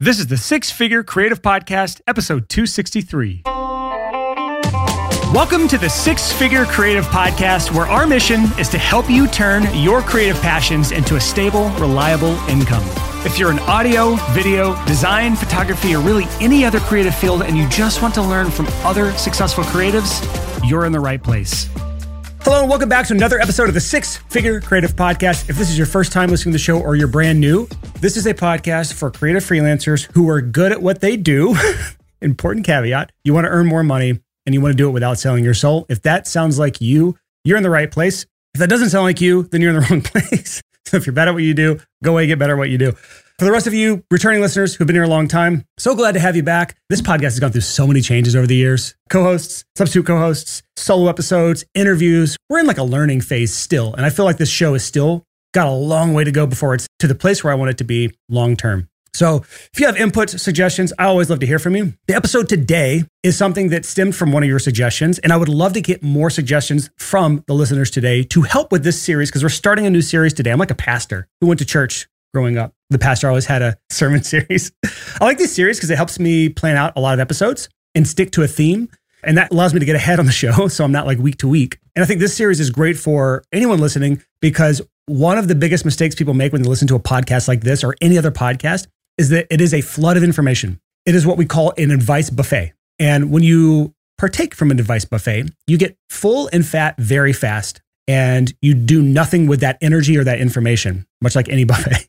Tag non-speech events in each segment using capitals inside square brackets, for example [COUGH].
This is the Six Figure Creative Podcast, episode 263. Welcome to the Six Figure Creative Podcast, where our mission is to help you turn your creative passions into a stable, reliable income. If you're in audio, video, design, photography, or really any other creative field and you just want to learn from other successful creatives, you're in the right place. Hello, and welcome back to another episode of the Six Figure Creative Podcast. If this is your first time listening to the show or you're brand new, this is a podcast for creative freelancers who are good at what they do. [LAUGHS] Important caveat you want to earn more money and you want to do it without selling your soul. If that sounds like you, you're in the right place. If that doesn't sound like you, then you're in the [LAUGHS] wrong place. so if you're bad at what you do, go away, get better at what you do. For the rest of you returning listeners who've been here a long time, so glad to have you back. This podcast has gone through so many changes over the years. Co-hosts, substitute co-hosts, solo episodes, interviews. We're in like a learning phase still. And I feel like this show is still got a long way to go before it's to the place where I want it to be long term. So if you have input, suggestions, I always love to hear from you. The episode today is something that stemmed from one of your suggestions, and I would love to get more suggestions from the listeners today to help with this series because we're starting a new series today. I'm like a pastor who went to church growing up. The pastor always had a [LAUGHS] sermon series. I like this series because it helps me plan out a lot of episodes and stick to a theme. And that allows me to get ahead on the [LAUGHS] show. So I'm not like week to week. And I think this series is great for anyone listening because one of the biggest mistakes people make when they listen to a podcast like this or any other podcast is that it is a flood of information. It is what we call an advice buffet. And when you partake from an advice buffet, you get full and fat very fast. And you do nothing with that energy or that information, much like any [LAUGHS] buffet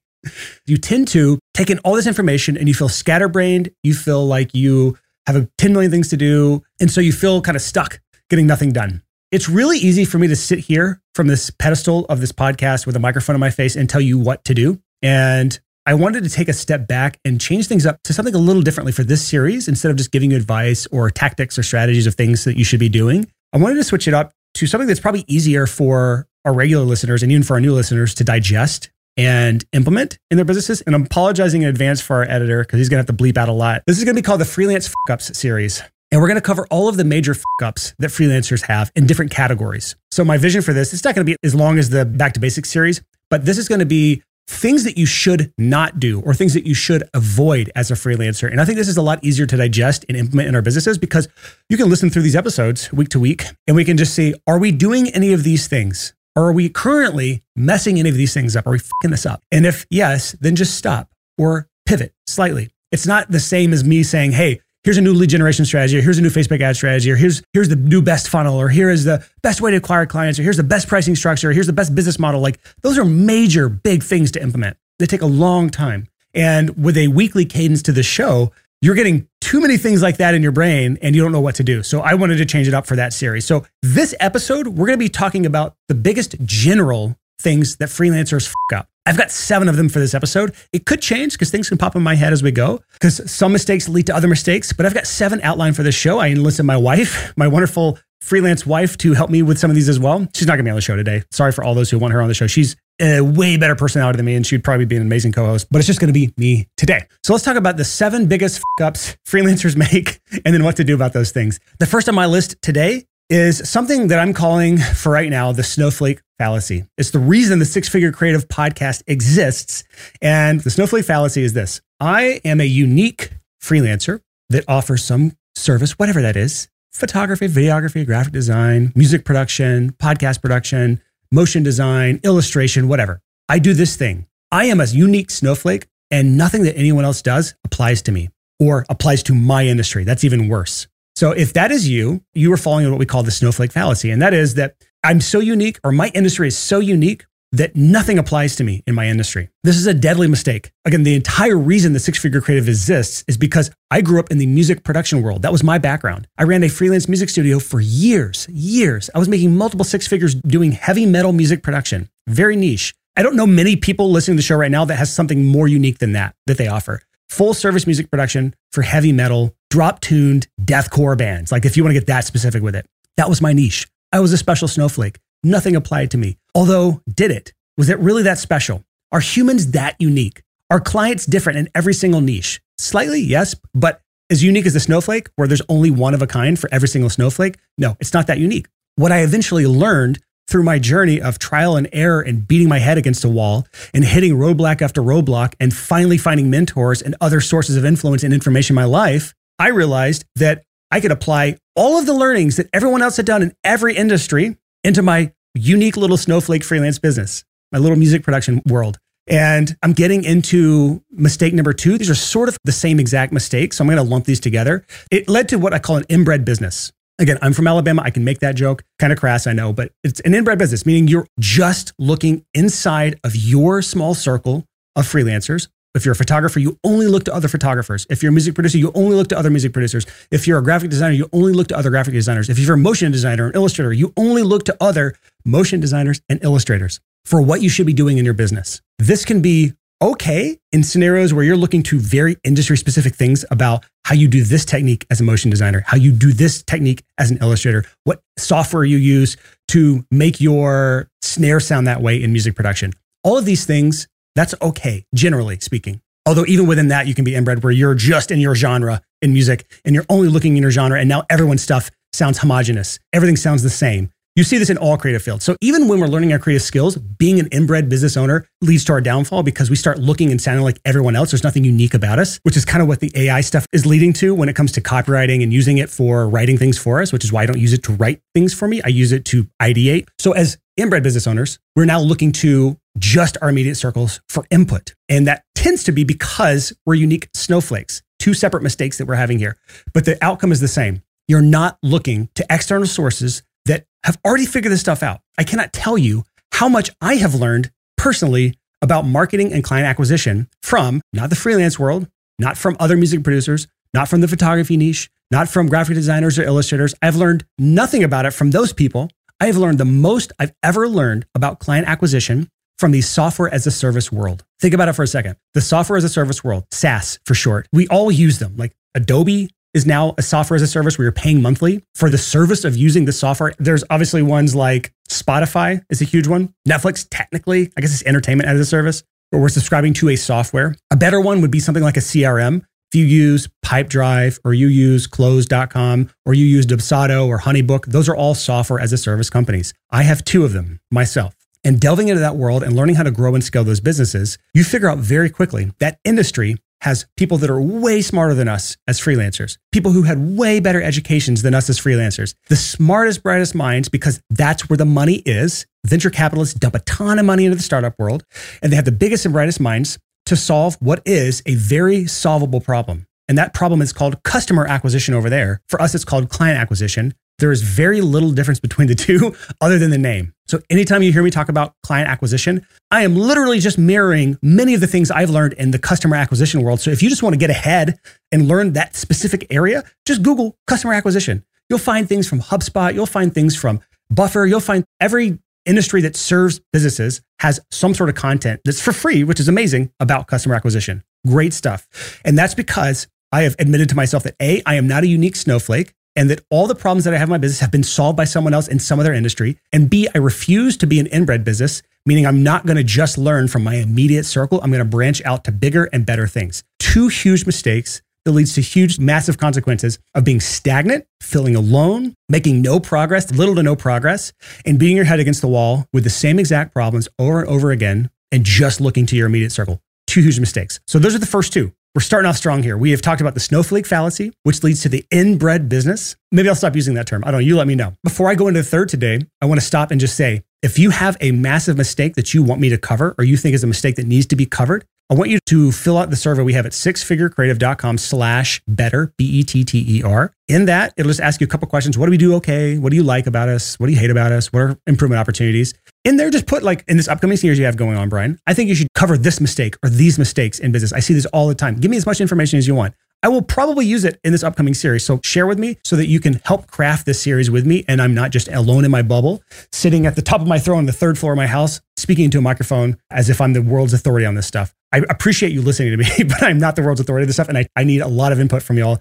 you tend to take in all this information and you feel scatterbrained. You feel like you have 10 million things to do. And so you feel kind of stuck getting nothing done. It's really easy for me to sit here from this pedestal of this podcast with a microphone in my face and tell you what to do. And I wanted to take a step back and change things up to something a little differently for this series instead of just giving you advice or tactics or strategies of things that you should be doing. I wanted to switch it up to something that's probably easier for our regular listeners and even for our new listeners to digest and implement in their businesses. And I'm apologizing in advance for our editor because he's going to have to bleep out a lot. This is going to be called the Freelance F Ups series. And we're going to cover all of the major f ups that freelancers have in different categories. So, my vision for this, it's not going to be as long as the Back to Basics series, but this is going to be things that you should not do or things that you should avoid as a freelancer. And I think this is a lot easier to digest and implement in our businesses because you can listen through these episodes week to week and we can just see are we doing any of these things? Are we currently messing any of these things up? Are we fucking this up? And if yes, then just stop or pivot slightly. It's not the same as me saying, hey, here's a new lead generation strategy, or here's a new Facebook ad strategy, or here's here's the new best funnel, or here is the best way to acquire clients, or here's the best pricing structure, or here's the best business model. Like those are major big things to implement. They take a long time. And with a weekly cadence to the show, you're getting too many things like that in your brain and you don't know what to do. So I wanted to change it up for that series. So this episode, we're going to be talking about the biggest general things that freelancers up. I've got seven of them for this episode. It could change because things can pop in my head as we go because some mistakes lead to other mistakes, but I've got seven outlined for this show. I enlisted my wife, my wonderful freelance wife to help me with some of these as well. She's not going to be on the show today. Sorry for all those who want her on the show. She's a way better personality than me, and she'd probably be an amazing co-host. But it's just going to be me today. So let's talk about the seven biggest ups freelancers [LAUGHS] make, and then what to do about those things. The first on my list today is something that I'm calling for right now the snowflake fallacy. It's the reason the Six Figure Creative podcast exists, and the snowflake fallacy is this: I am a unique freelancer that offers some service, whatever that is, photography, videography, graphic design, music production, podcast production, motion design, illustration, whatever. I do this thing. I am a unique snowflake, and nothing that anyone else does applies to me or applies to my industry. That's even worse. So if that is you, you are falling in what we call the snowflake fallacy. And that is that I'm so unique or my industry is so unique that nothing applies to me in my industry. This is a deadly mistake. Again, the entire reason the Six Figure Creative exists is because I grew up in the music production world. That was my background. I ran a freelance music studio for years, years. I was making multiple six figures doing heavy metal music production, very niche. I don't know many people listening to the show right now that has something more unique than that that they offer. Full service music production for heavy metal, drop tuned deathcore bands. Like if you want to get that specific with it, that was my niche. I was a special snowflake. Nothing applied to me. Although, did it? Was it really that special? Are humans that unique? Are clients different in every single niche? Slightly, yes, but as unique as the snowflake, where there's only one of a kind for every single snowflake? No, it's not that unique. What I eventually learned through my journey of trial and error and beating my head against a wall and hitting roadblock after roadblock and finally finding mentors and other sources of influence and information in my life, I realized that I could apply all of the learnings that everyone else had done in every industry into my unique little snowflake freelance business, my little music production world. And I'm getting into mistake number two. These are sort of the same exact mistake. So I'm going to lump these together. It led to what I call an inbred business. Again, I'm from Alabama. I can make that joke. Kind of crass, I know, but it's an inbred business, meaning you're just looking inside of your small circle of freelancers. If you're a photographer, you only look to other photographers. If you're a music producer, you only look to other music producers. If you're a graphic designer, you only look to other graphic designers. If you're a motion designer, an illustrator, you only look to other motion designers and illustrators for what you should be doing in your business. This can be okay in scenarios where you're looking to very industry specific things about how you do this technique as a motion designer, how you do this technique as an illustrator, what software you use to make your snare sound that way in music production. All of these things, that's okay, generally speaking. Although, even within that, you can be inbred where you're just in your genre in music and you're only looking in your genre. And now everyone's stuff sounds homogenous. Everything sounds the same. You see this in all creative fields. So even when we're learning our creative skills, being an inbred business owner leads to our downfall because we start looking and sounding like everyone else. There's nothing unique about us, which is kind of what the AI stuff is leading to when it comes to copywriting and using it for writing things for us, which is why I don't use it to write things for me. I use it to ideate. So as inbred business owners, we're now looking to just our immediate circles for input. And that tends to be because we're unique snowflakes, two separate mistakes that we're having here. But the outcome is the same. You're not looking to external sources that have already figured this stuff out. I cannot tell you how much I have learned personally about marketing and client acquisition from not the freelance world, not from other music producers, not from the photography niche, not from graphic designers or illustrators. I've learned nothing about it from those people. I have learned the most I've ever learned about client acquisition from the software as a service world. Think about it for a second. The software as a service world, SaaS for short, we all use them like Adobe, is now a software as a service where you're paying monthly for the service of using the software. There's obviously ones like Spotify is a huge one. Netflix, technically, I guess it's entertainment as a service, where we're subscribing to a software. A better one would be something like a CRM. If you use Pipedrive or you use Close.com or you use Dubsado or Honeybook, those are all software as a service companies. I have two of them myself. And delving into that world and learning how to grow and scale those businesses, you figure out very quickly that industry has people that are way smarter than us as freelancers, people who had way better educations than us as freelancers, the smartest, brightest minds, because that's where the money is. Venture capitalists dump a ton of money into the startup world, and they have the biggest and brightest minds to solve what is a very solvable problem. And that problem is called customer acquisition over there. For us, it's called client acquisition. There is very little difference between the two [LAUGHS] other than the name. So anytime you hear me talk about client acquisition, I am literally just mirroring many of the things I've learned in the customer acquisition world. So if you just want to get ahead and learn that specific area, just Google customer acquisition. You'll find things from HubSpot, you'll find things from Buffer, you'll find every industry that serves businesses has some sort of content that's for free, which is amazing about customer acquisition. Great stuff. And that's because I have admitted to myself that A, I am not a unique snowflake and that all the problems that I have in my business have been solved by someone else in some other industry. And B, I refuse to be an inbred business, meaning I'm not going to just learn from my immediate circle. I'm going to branch out to bigger and better things. Two huge mistakes that leads to huge, massive consequences of being stagnant, feeling alone, making no progress, little to no progress, and beating your head against the wall with the same exact problems over and over again and just looking to your immediate circle. Two huge mistakes. So those are the first two. We're starting off strong here. We have talked about the snowflake fallacy, which leads to the inbred business. Maybe I'll stop using that term. I don't know. You let me know. Before I go into the third today, I want to stop and just say if you have a massive mistake that you want me to cover or you think is a mistake that needs to be covered, I want you to fill out the survey we have at sixfigurecreative.com slash better, B-E-T-T-E-R. In that, it'll just ask you a couple questions. What do we do okay? What do you like about us? What do you hate about us? What are improvement opportunities? In there, just put like in this upcoming series you have going on, Brian, I think you should cover this mistake or these mistakes in business. I see this all the time. Give me as much information as you want. I will probably use it in this upcoming series. So share with me so that you can help craft this series with me. And I'm not just alone in my bubble, sitting at the top of my throne on the third floor of my house, speaking into a microphone as if I'm the world's authority on this stuff. I appreciate you listening to me, [LAUGHS] but I'm not the world's authority on this stuff. And I, I need a lot of input from y'all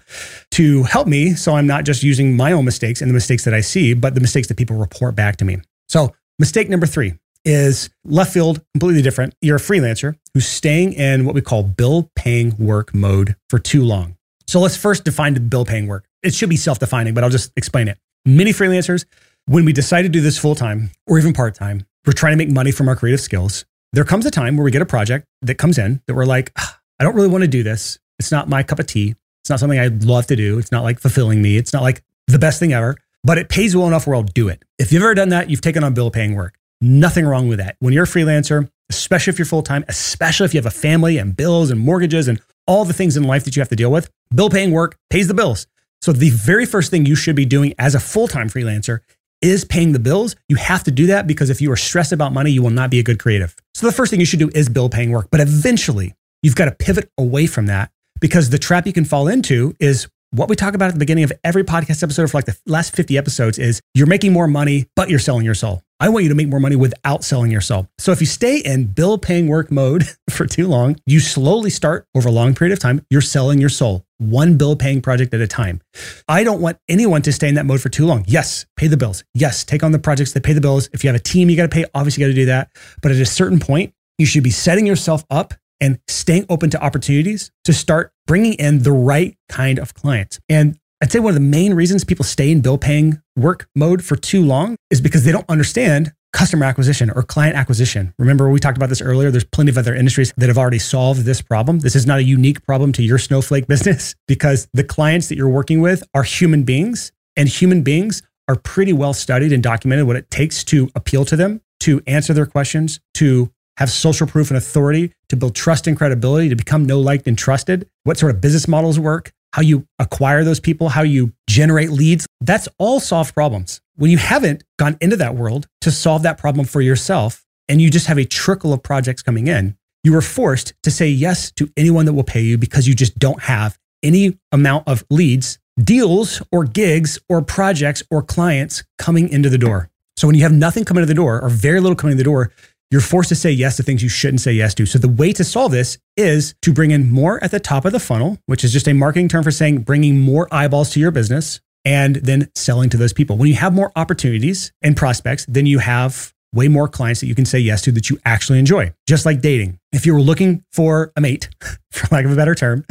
to help me. So I'm not just using my own mistakes and the mistakes that I see, but the mistakes that people report back to me. So mistake number three is left field, completely different. You're a freelancer who's staying in what we call bill paying work mode for too long. So let's first define the bill paying work. It should be self defining, but I'll just explain it. Many freelancers when we decide to do this full time or even part time, we're trying to make money from our creative skills. There comes a time where we get a project that comes in that we're like, ah, I don't really want to do this. It's not my cup of tea. It's not something I'd love to do. It's not like fulfilling me. It's not like the best thing ever, but it pays well enough where I'll do it. If you've ever done that, you've taken on bill paying work. Nothing wrong with that. When you're a freelancer, especially if you're full time, especially if you have a family and bills and mortgages and all the things in life that you have to deal with, bill paying work pays the bills. So the very first thing you should be doing as a full time freelancer is paying the bills. You have to do that because if you are stressed about money, you will not be a good creative. So the first thing you should do is bill paying work. But eventually, you've got to pivot away from that because the trap you can fall into is what we talk about at the beginning of every podcast episode for like the last 50 episodes is you're making more money, but you're selling your soul. I want you to make more money without selling your soul. So if you stay in bill paying work mode [LAUGHS] for too long, you slowly start over a long period of time, you're selling your soul one bill paying project at a time. I don't want anyone to stay in that mode for too long. Yes, pay the bills. Yes, take on the projects that pay the bills. If you have a team, you got to pay, obviously, you got to do that. But at a certain point, you should be setting yourself up and staying open to opportunities to start bringing in the right kind of clients. And I'd say one of the main reasons people stay in bill paying work mode for too long is because they don't understand customer acquisition or client acquisition. Remember, we talked about this earlier. There's plenty of other industries that have already solved this problem. This is not a unique problem to your snowflake [LAUGHS] business because the clients that you're working with are human beings, and human beings are pretty well studied and documented what it takes to appeal to them, to answer their questions, to have social proof and authority, to build trust and credibility, to become know, liked, and trusted, what sort of business models work, how you acquire those people, how you generate leads. That's all solved problems. When you haven't gone into that world to solve that problem for yourself, and you just have a trickle of projects coming in, you are forced to say yes to anyone that will pay you because you just don't have any amount of leads, deals, or gigs, or projects, or clients coming into the door. So when you have nothing coming to the door, or very little coming to the door, you're forced to say yes to things you shouldn't say yes to. So the way to solve this is to bring in more at the top of the funnel, which is just a marketing term for saying bringing more eyeballs to your business and then selling to those people. When you have more opportunities and prospects, then you have way more clients that you can say yes to that you actually enjoy. Just like dating. If you were looking for a mate, [LAUGHS] for lack of a better term,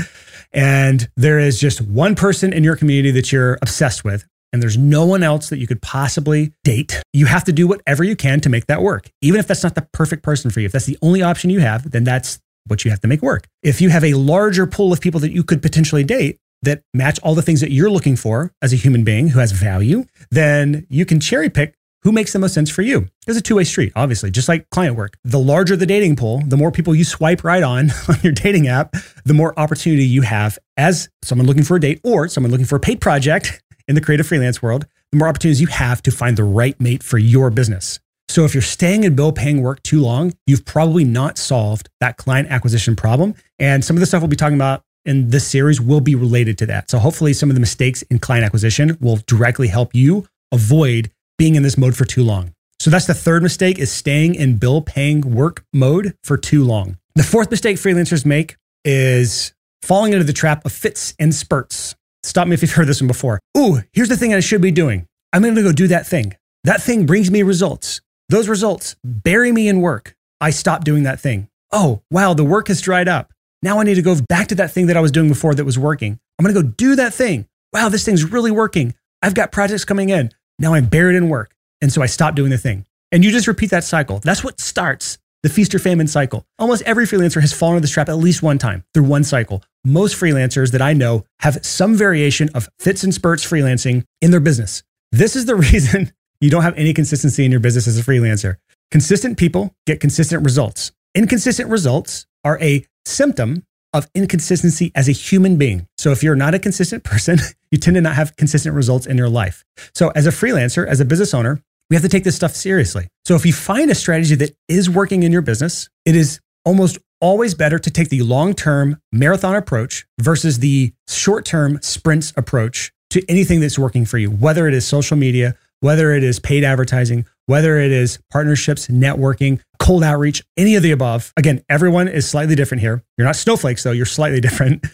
and there is just one person in your community that you're obsessed with, and there's no one else that you could possibly date, you have to do whatever you can to make that work. Even if that's not the perfect person for you, if that's the only option you have, then that's what you have to make work. If you have a larger pool of people that you could potentially date that match all the things that you're looking for as a human being who has value, then you can cherry pick who makes the most sense for you. It's a two way street, obviously, just like client work. The larger the dating pool, the more people you swipe right on [LAUGHS] on your dating app, the more opportunity you have as someone looking for a date or someone looking for a paid project in the creative freelance world, the more opportunities you have to find the right mate for your business. So if you're staying in bill paying work too long, you've probably not solved that client acquisition problem. And some of the stuff we'll be talking about in this series will be related to that. So hopefully some of the mistakes in client acquisition will directly help you avoid being in this mode for too long. So that's the third mistake is staying in bill paying work mode for too long. The fourth mistake freelancers make is falling into the trap of fits and spurts. Stop me if you've heard this one before. Ooh, here's the thing I should be doing. I'm going to go do that thing. That thing brings me results. Those results bury me in work. I stop doing that thing. Oh, wow, the work has dried up. Now I need to go back to that thing that I was doing before that was working. I'm going to go do that thing. Wow, this thing's really working. I've got projects coming in. Now I'm buried in work. And so I stop doing the thing. And you just repeat that cycle. That's what starts the feast or famine cycle. Almost every freelancer has fallen into this trap at least one time through one cycle. Most freelancers that I know have some variation of fits and spurts freelancing in their business. This is the [LAUGHS] reason you don't have any consistency in your business as a freelancer. Consistent people get consistent results. Inconsistent results are a symptom of inconsistency as a human being. So if you're not a consistent [LAUGHS] person, you tend to not have consistent results in your life. So as a freelancer, as a business owner, we have to take this stuff seriously. So if you find a strategy that is working in your business, it is almost always better to take the long term marathon approach versus the short term sprints approach to anything that's working for you, whether it is social media, whether it is paid advertising, whether it is partnerships, networking, cold outreach, any of the above. Again, everyone is slightly different here. You're not snowflakes, though, you're slightly [LAUGHS] different.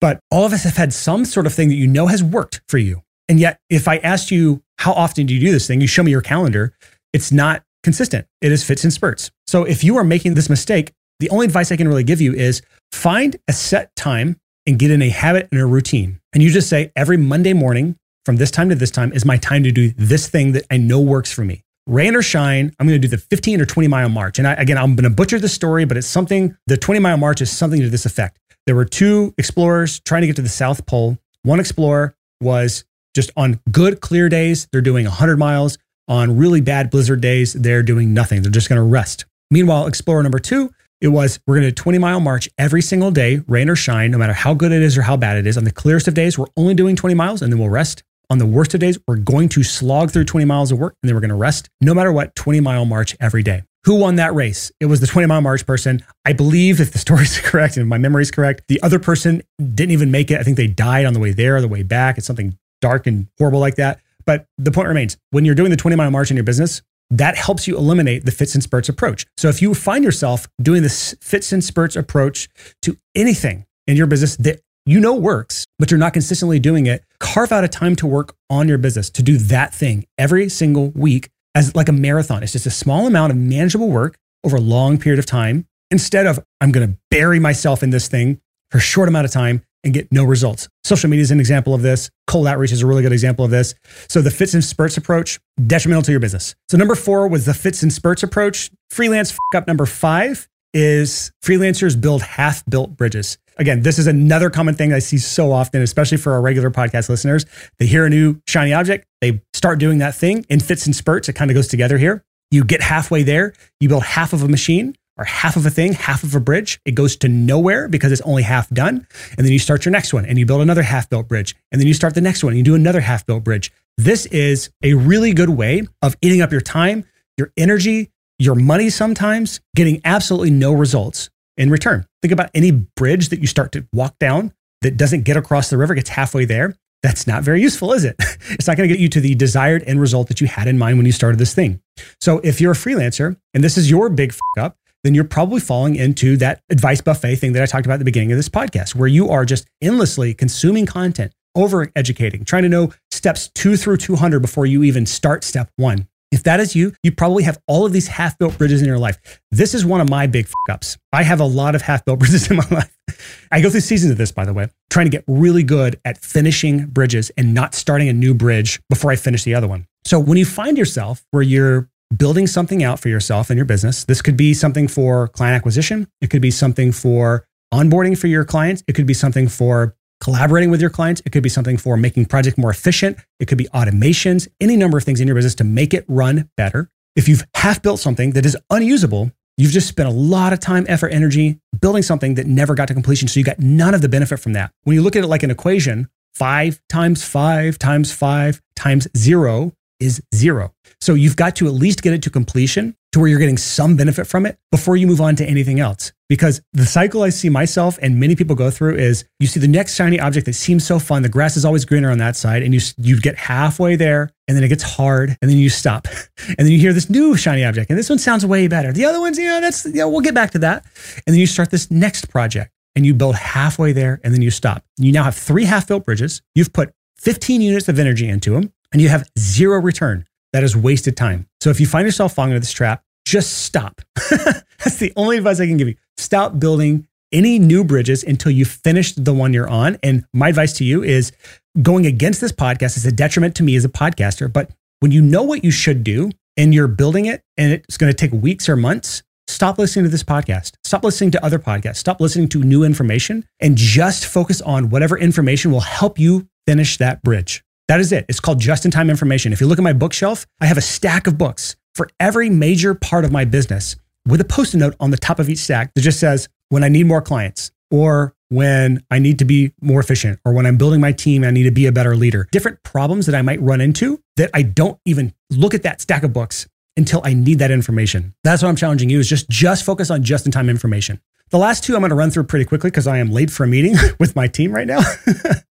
But all of us have had some sort of thing that you know has worked for you. And yet, if I asked you, how often do you do this thing? You show me your calendar. It's not consistent. It is fits and spurts. So if you are making this mistake, the only advice I can really give you is find a set time and get in a habit and a routine. And you just say every Monday morning from this time to this time is my time to do this thing that I know works for me. Rain or shine, I'm going to do the 15 or 20 mile march. And I, again, I'm going to butcher the story, but it's something, the 20 mile march is something to this effect. There were two explorers trying to get to the South Pole. One explorer was just on good, clear days, they're doing 100 miles. On really bad blizzard days, they're doing nothing. They're just going to rest. Meanwhile, explorer number two, it was we're going to 20 mile march every single day, rain or shine, no matter how good it is or how bad it is. On the clearest of days, we're only doing 20 miles and then we'll rest. On the worst of days, we're going to slog through 20 miles of work and then we're going to rest. No matter what, 20 mile march every day. Who won that race? It was the 20 mile march person. I believe, if the [LAUGHS] story's correct and my memory is correct, the other person didn't even make it. I think they died on the way there, or the way back. It's something dark and horrible like that. But the point remains when you're doing the 20 mile march in your business, that helps you eliminate the fits and spurts approach. So if you find yourself doing this fits and spurts approach to anything in your business that you know works, but you're not consistently doing it, carve out a time to work on your business to do that thing every single week as like a marathon. It's just a small amount of manageable work over a long period of time instead of I'm going to bury myself in this thing for a short amount of time and get no results. Social media is an example of this. Cold outreach is a really good example of this. So the fits and spurts approach, detrimental to your business. So number four was the fits and spurts approach. Freelance up number five is freelancers build half built bridges. Again, this is another common thing I see so often, especially for our regular podcast listeners. They hear a new shiny object, they start doing that thing in fits and spurts. It kind of goes together here. You get halfway there, you build half of a machine, half of a thing, half of a bridge. It goes to nowhere because it's only half done. And then you start your next one and you build another half built bridge. And then you start the next one and you do another half built bridge. This is a really good way of eating up your time, your energy, your money sometimes, getting absolutely no results in return. Think about any bridge that you start to walk down that doesn't get across the river, gets halfway there. That's not very useful, is it? [LAUGHS] It's not going to get you to the desired end result that you had in mind when you started this thing. So if you're a freelancer and this is your big up, then you're probably falling into that advice buffet thing that I talked about at the beginning of this podcast, where you are just endlessly consuming content, over educating, trying to know steps two through 200 before you even start step one. If that is you, you probably have all of these half built bridges in your life. This is one of my big ups. I have a lot of half built [LAUGHS] bridges in my life. I go through seasons of this, by the way, trying to get really good at finishing bridges and not starting a new bridge before I finish the other one. So when you find yourself where you're building something out for yourself and your business. This could be something for client acquisition. It could be something for onboarding for your clients. It could be something for collaborating with your clients. It could be something for making projects more efficient. It could be automations, any number of things in your business to make it run better. If you've half built something that is unusable, you've just spent a lot of time, effort, energy building something that never got to completion. So you got none of the benefit from that. When you look at it like an equation, five times five times five times zero is zero. So you've got to at least get it to completion to where you're getting some benefit from it before you move on to anything else. Because the cycle I see myself and many people go through is you see the next shiny object that seems so fun. The grass is always greener on that side, and you you get halfway there, and then it gets hard, and then you stop, [LAUGHS] and then you hear this new shiny object, and this one sounds way better. The other ones, know, that's yeah, we'll get back to that, and then you start this next project, and you build halfway there, and then you stop. You now have three half-built bridges. You've put 15 units of energy into them, and you have zero return. That is wasted time. So if you find yourself falling into this trap, just stop. [LAUGHS] That's the only advice I can give you. Stop building any new bridges until you finish the one you're on. And my advice to you is going against this podcast is a detriment to me as a podcaster. But when you know what you should do and you're building it and it's going to take weeks or months, stop listening to this podcast. Stop listening to other podcasts. Stop listening to new information and just focus on whatever information will help you finish that bridge. That is it. It's called just in time information. If you look at my bookshelf, I have a stack of books for every major part of my business with a post it note on the top of each stack that just says, when I need more clients, or when I need to be more efficient, or when I'm building my team, I need to be a better leader. Different problems that I might run into that I don't even look at that stack of books until I need that information. That's what I'm challenging you is just just focus on just in time information. The last two I'm going to run through pretty quickly because I am late for a meeting [LAUGHS] with my team right now. [LAUGHS]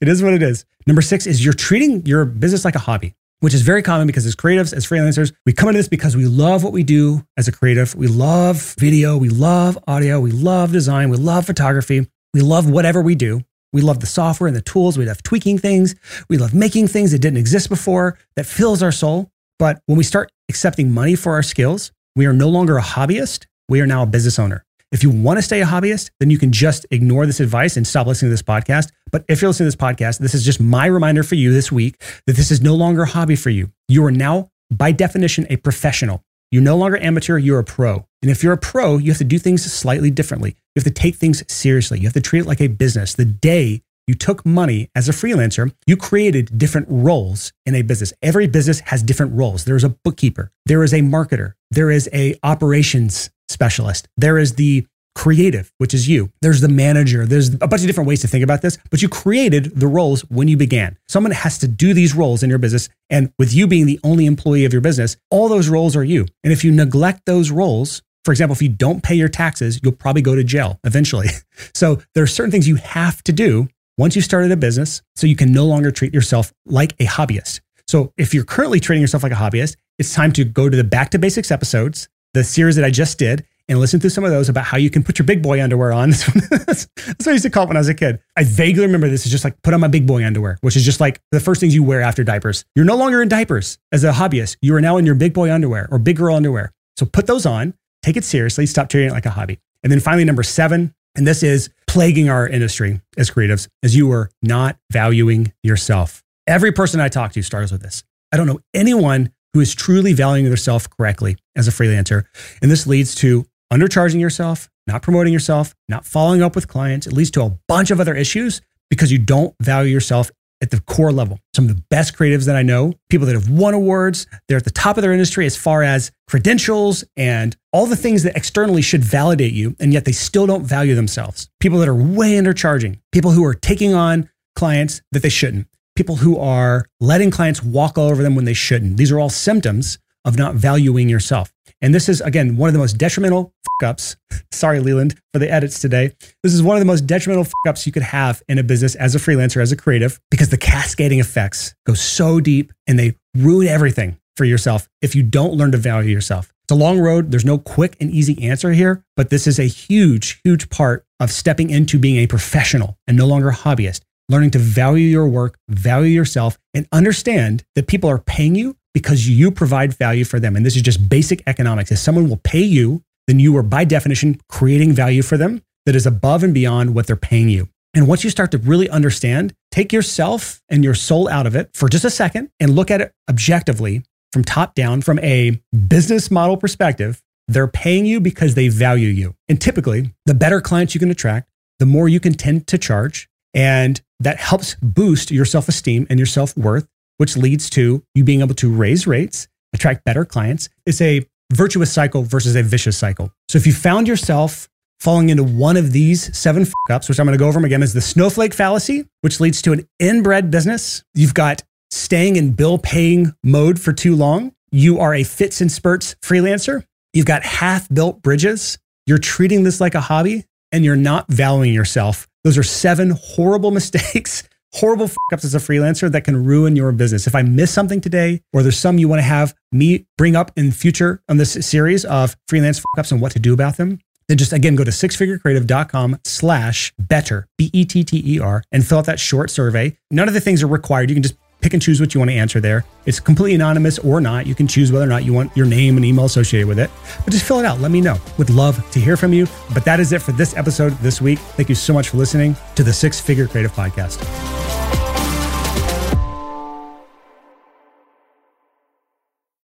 it is what it is. Number six is you're treating your business like a hobby, which is very common because as creatives, as freelancers, we come into this because we love what we do as a creative. We love video, we love audio, we love design, we love photography, we love whatever we do. We love the software and the tools. We love tweaking things. We love making things that didn't exist before that fills our soul. But when we start accepting money for our skills, we are no longer a hobbyist. We are now a business owner. If you want to stay a hobbyist, then you can just ignore this advice and stop listening to this podcast. But if you're listening to this podcast, this is just my reminder for you this week that this is no longer a hobby for you. You are now, by definition, a professional. You're no longer amateur, you're a pro. And if you're a pro, you have to do things slightly differently. You have to take things seriously. You have to treat it like a business. The day you took money as a freelancer, you created different roles in a business. Every business has different roles. There is a bookkeeper, there is a marketer, there is a operations specialist, there is the creative, which is you. There's the manager. There's a bunch of different ways to think about this, but you created the roles when you began. Someone has to do these roles in your business. And with you being the only employee of your business, all those roles are you. And if you neglect those roles, for example, if you don't pay your taxes, you'll probably go to jail eventually. [LAUGHS] So there are certain things you have to do once you started a business so you can no longer treat yourself like a hobbyist. So if you're currently treating yourself like a hobbyist, it's time to go to the back to basics episodes, the series that I just did, and listen through some of those about how you can put your big boy underwear on. [LAUGHS] That's what I used to call it when I was a kid. I vaguely remember this is just like put on my big boy underwear, which is just like the first things you wear after diapers. You're no longer in diapers as a hobbyist. You are now in your big boy underwear or big girl underwear. So put those on, take it seriously, stop treating it like a hobby. And then finally, number seven, and this is plaguing our industry as creatives, is you are not valuing yourself. Every person I talk to starts with this. I don't know anyone who is truly valuing themselves correctly as a freelancer. And this leads to undercharging yourself, not promoting yourself, not following up with clients. It leads to a bunch of other issues because you don't value yourself at the core level. Some of the best creatives that I know, people that have won awards, they're at the top of their industry as far as credentials and all the things that externally should validate you, and yet they still don't value themselves. People that are way undercharging, people who are taking on clients that they shouldn't, people who are letting clients walk all over them when they shouldn't. These are all symptoms of not valuing yourself. And this is, again, one of the most detrimental ups. [LAUGHS] Sorry, Leland, for the edits today. This is one of the most detrimental ups you could have in a business as a freelancer, as a creative, because the cascading effects go so deep and they ruin everything for yourself if you don't learn to value yourself. It's a long road. There's no quick and easy answer here, but this is a huge, huge part of stepping into being a professional and no longer a hobbyist. Learning to value your work, value yourself, and understand that people are paying you because you provide value for them. And this is just basic economics. If someone will pay you, then you are by definition creating value for them that is above and beyond what they're paying you. And once you start to really understand, take yourself and your soul out of it for just a second and look at it objectively from top down, from a business model perspective. They're paying you because they value you. And typically, the better clients you can attract, the more you can tend to charge. And that helps boost your self esteem and your self worth which leads to you being able to raise rates, attract better clients. It's a virtuous cycle versus a vicious cycle. So if you found yourself falling into one of these seven ups, which I'm going to go over them again, is the snowflake fallacy, which leads to an inbred business. You've got staying in bill paying mode for too long. You are a fits and spurts freelancer. You've got half built bridges. You're treating this like a hobby and you're not valuing yourself. Those are seven horrible [LAUGHS] mistakes horrible ups as a freelancer that can ruin your business. If I miss something today, or there's some you want to have me bring up in future on this series of freelance ups and what to do about them, then just again go to sixfigurecreative.com slash better, B E T T E R, and fill out that short survey. None of the things are required. You can just pick and choose what you want to answer there. It's completely anonymous or not. You can choose whether or not you want your name and email associated with it. But just fill it out. Let me know. Would love to hear from you. But that is it for this episode this week. Thank you so much for listening to the Six Figure Creative Podcast.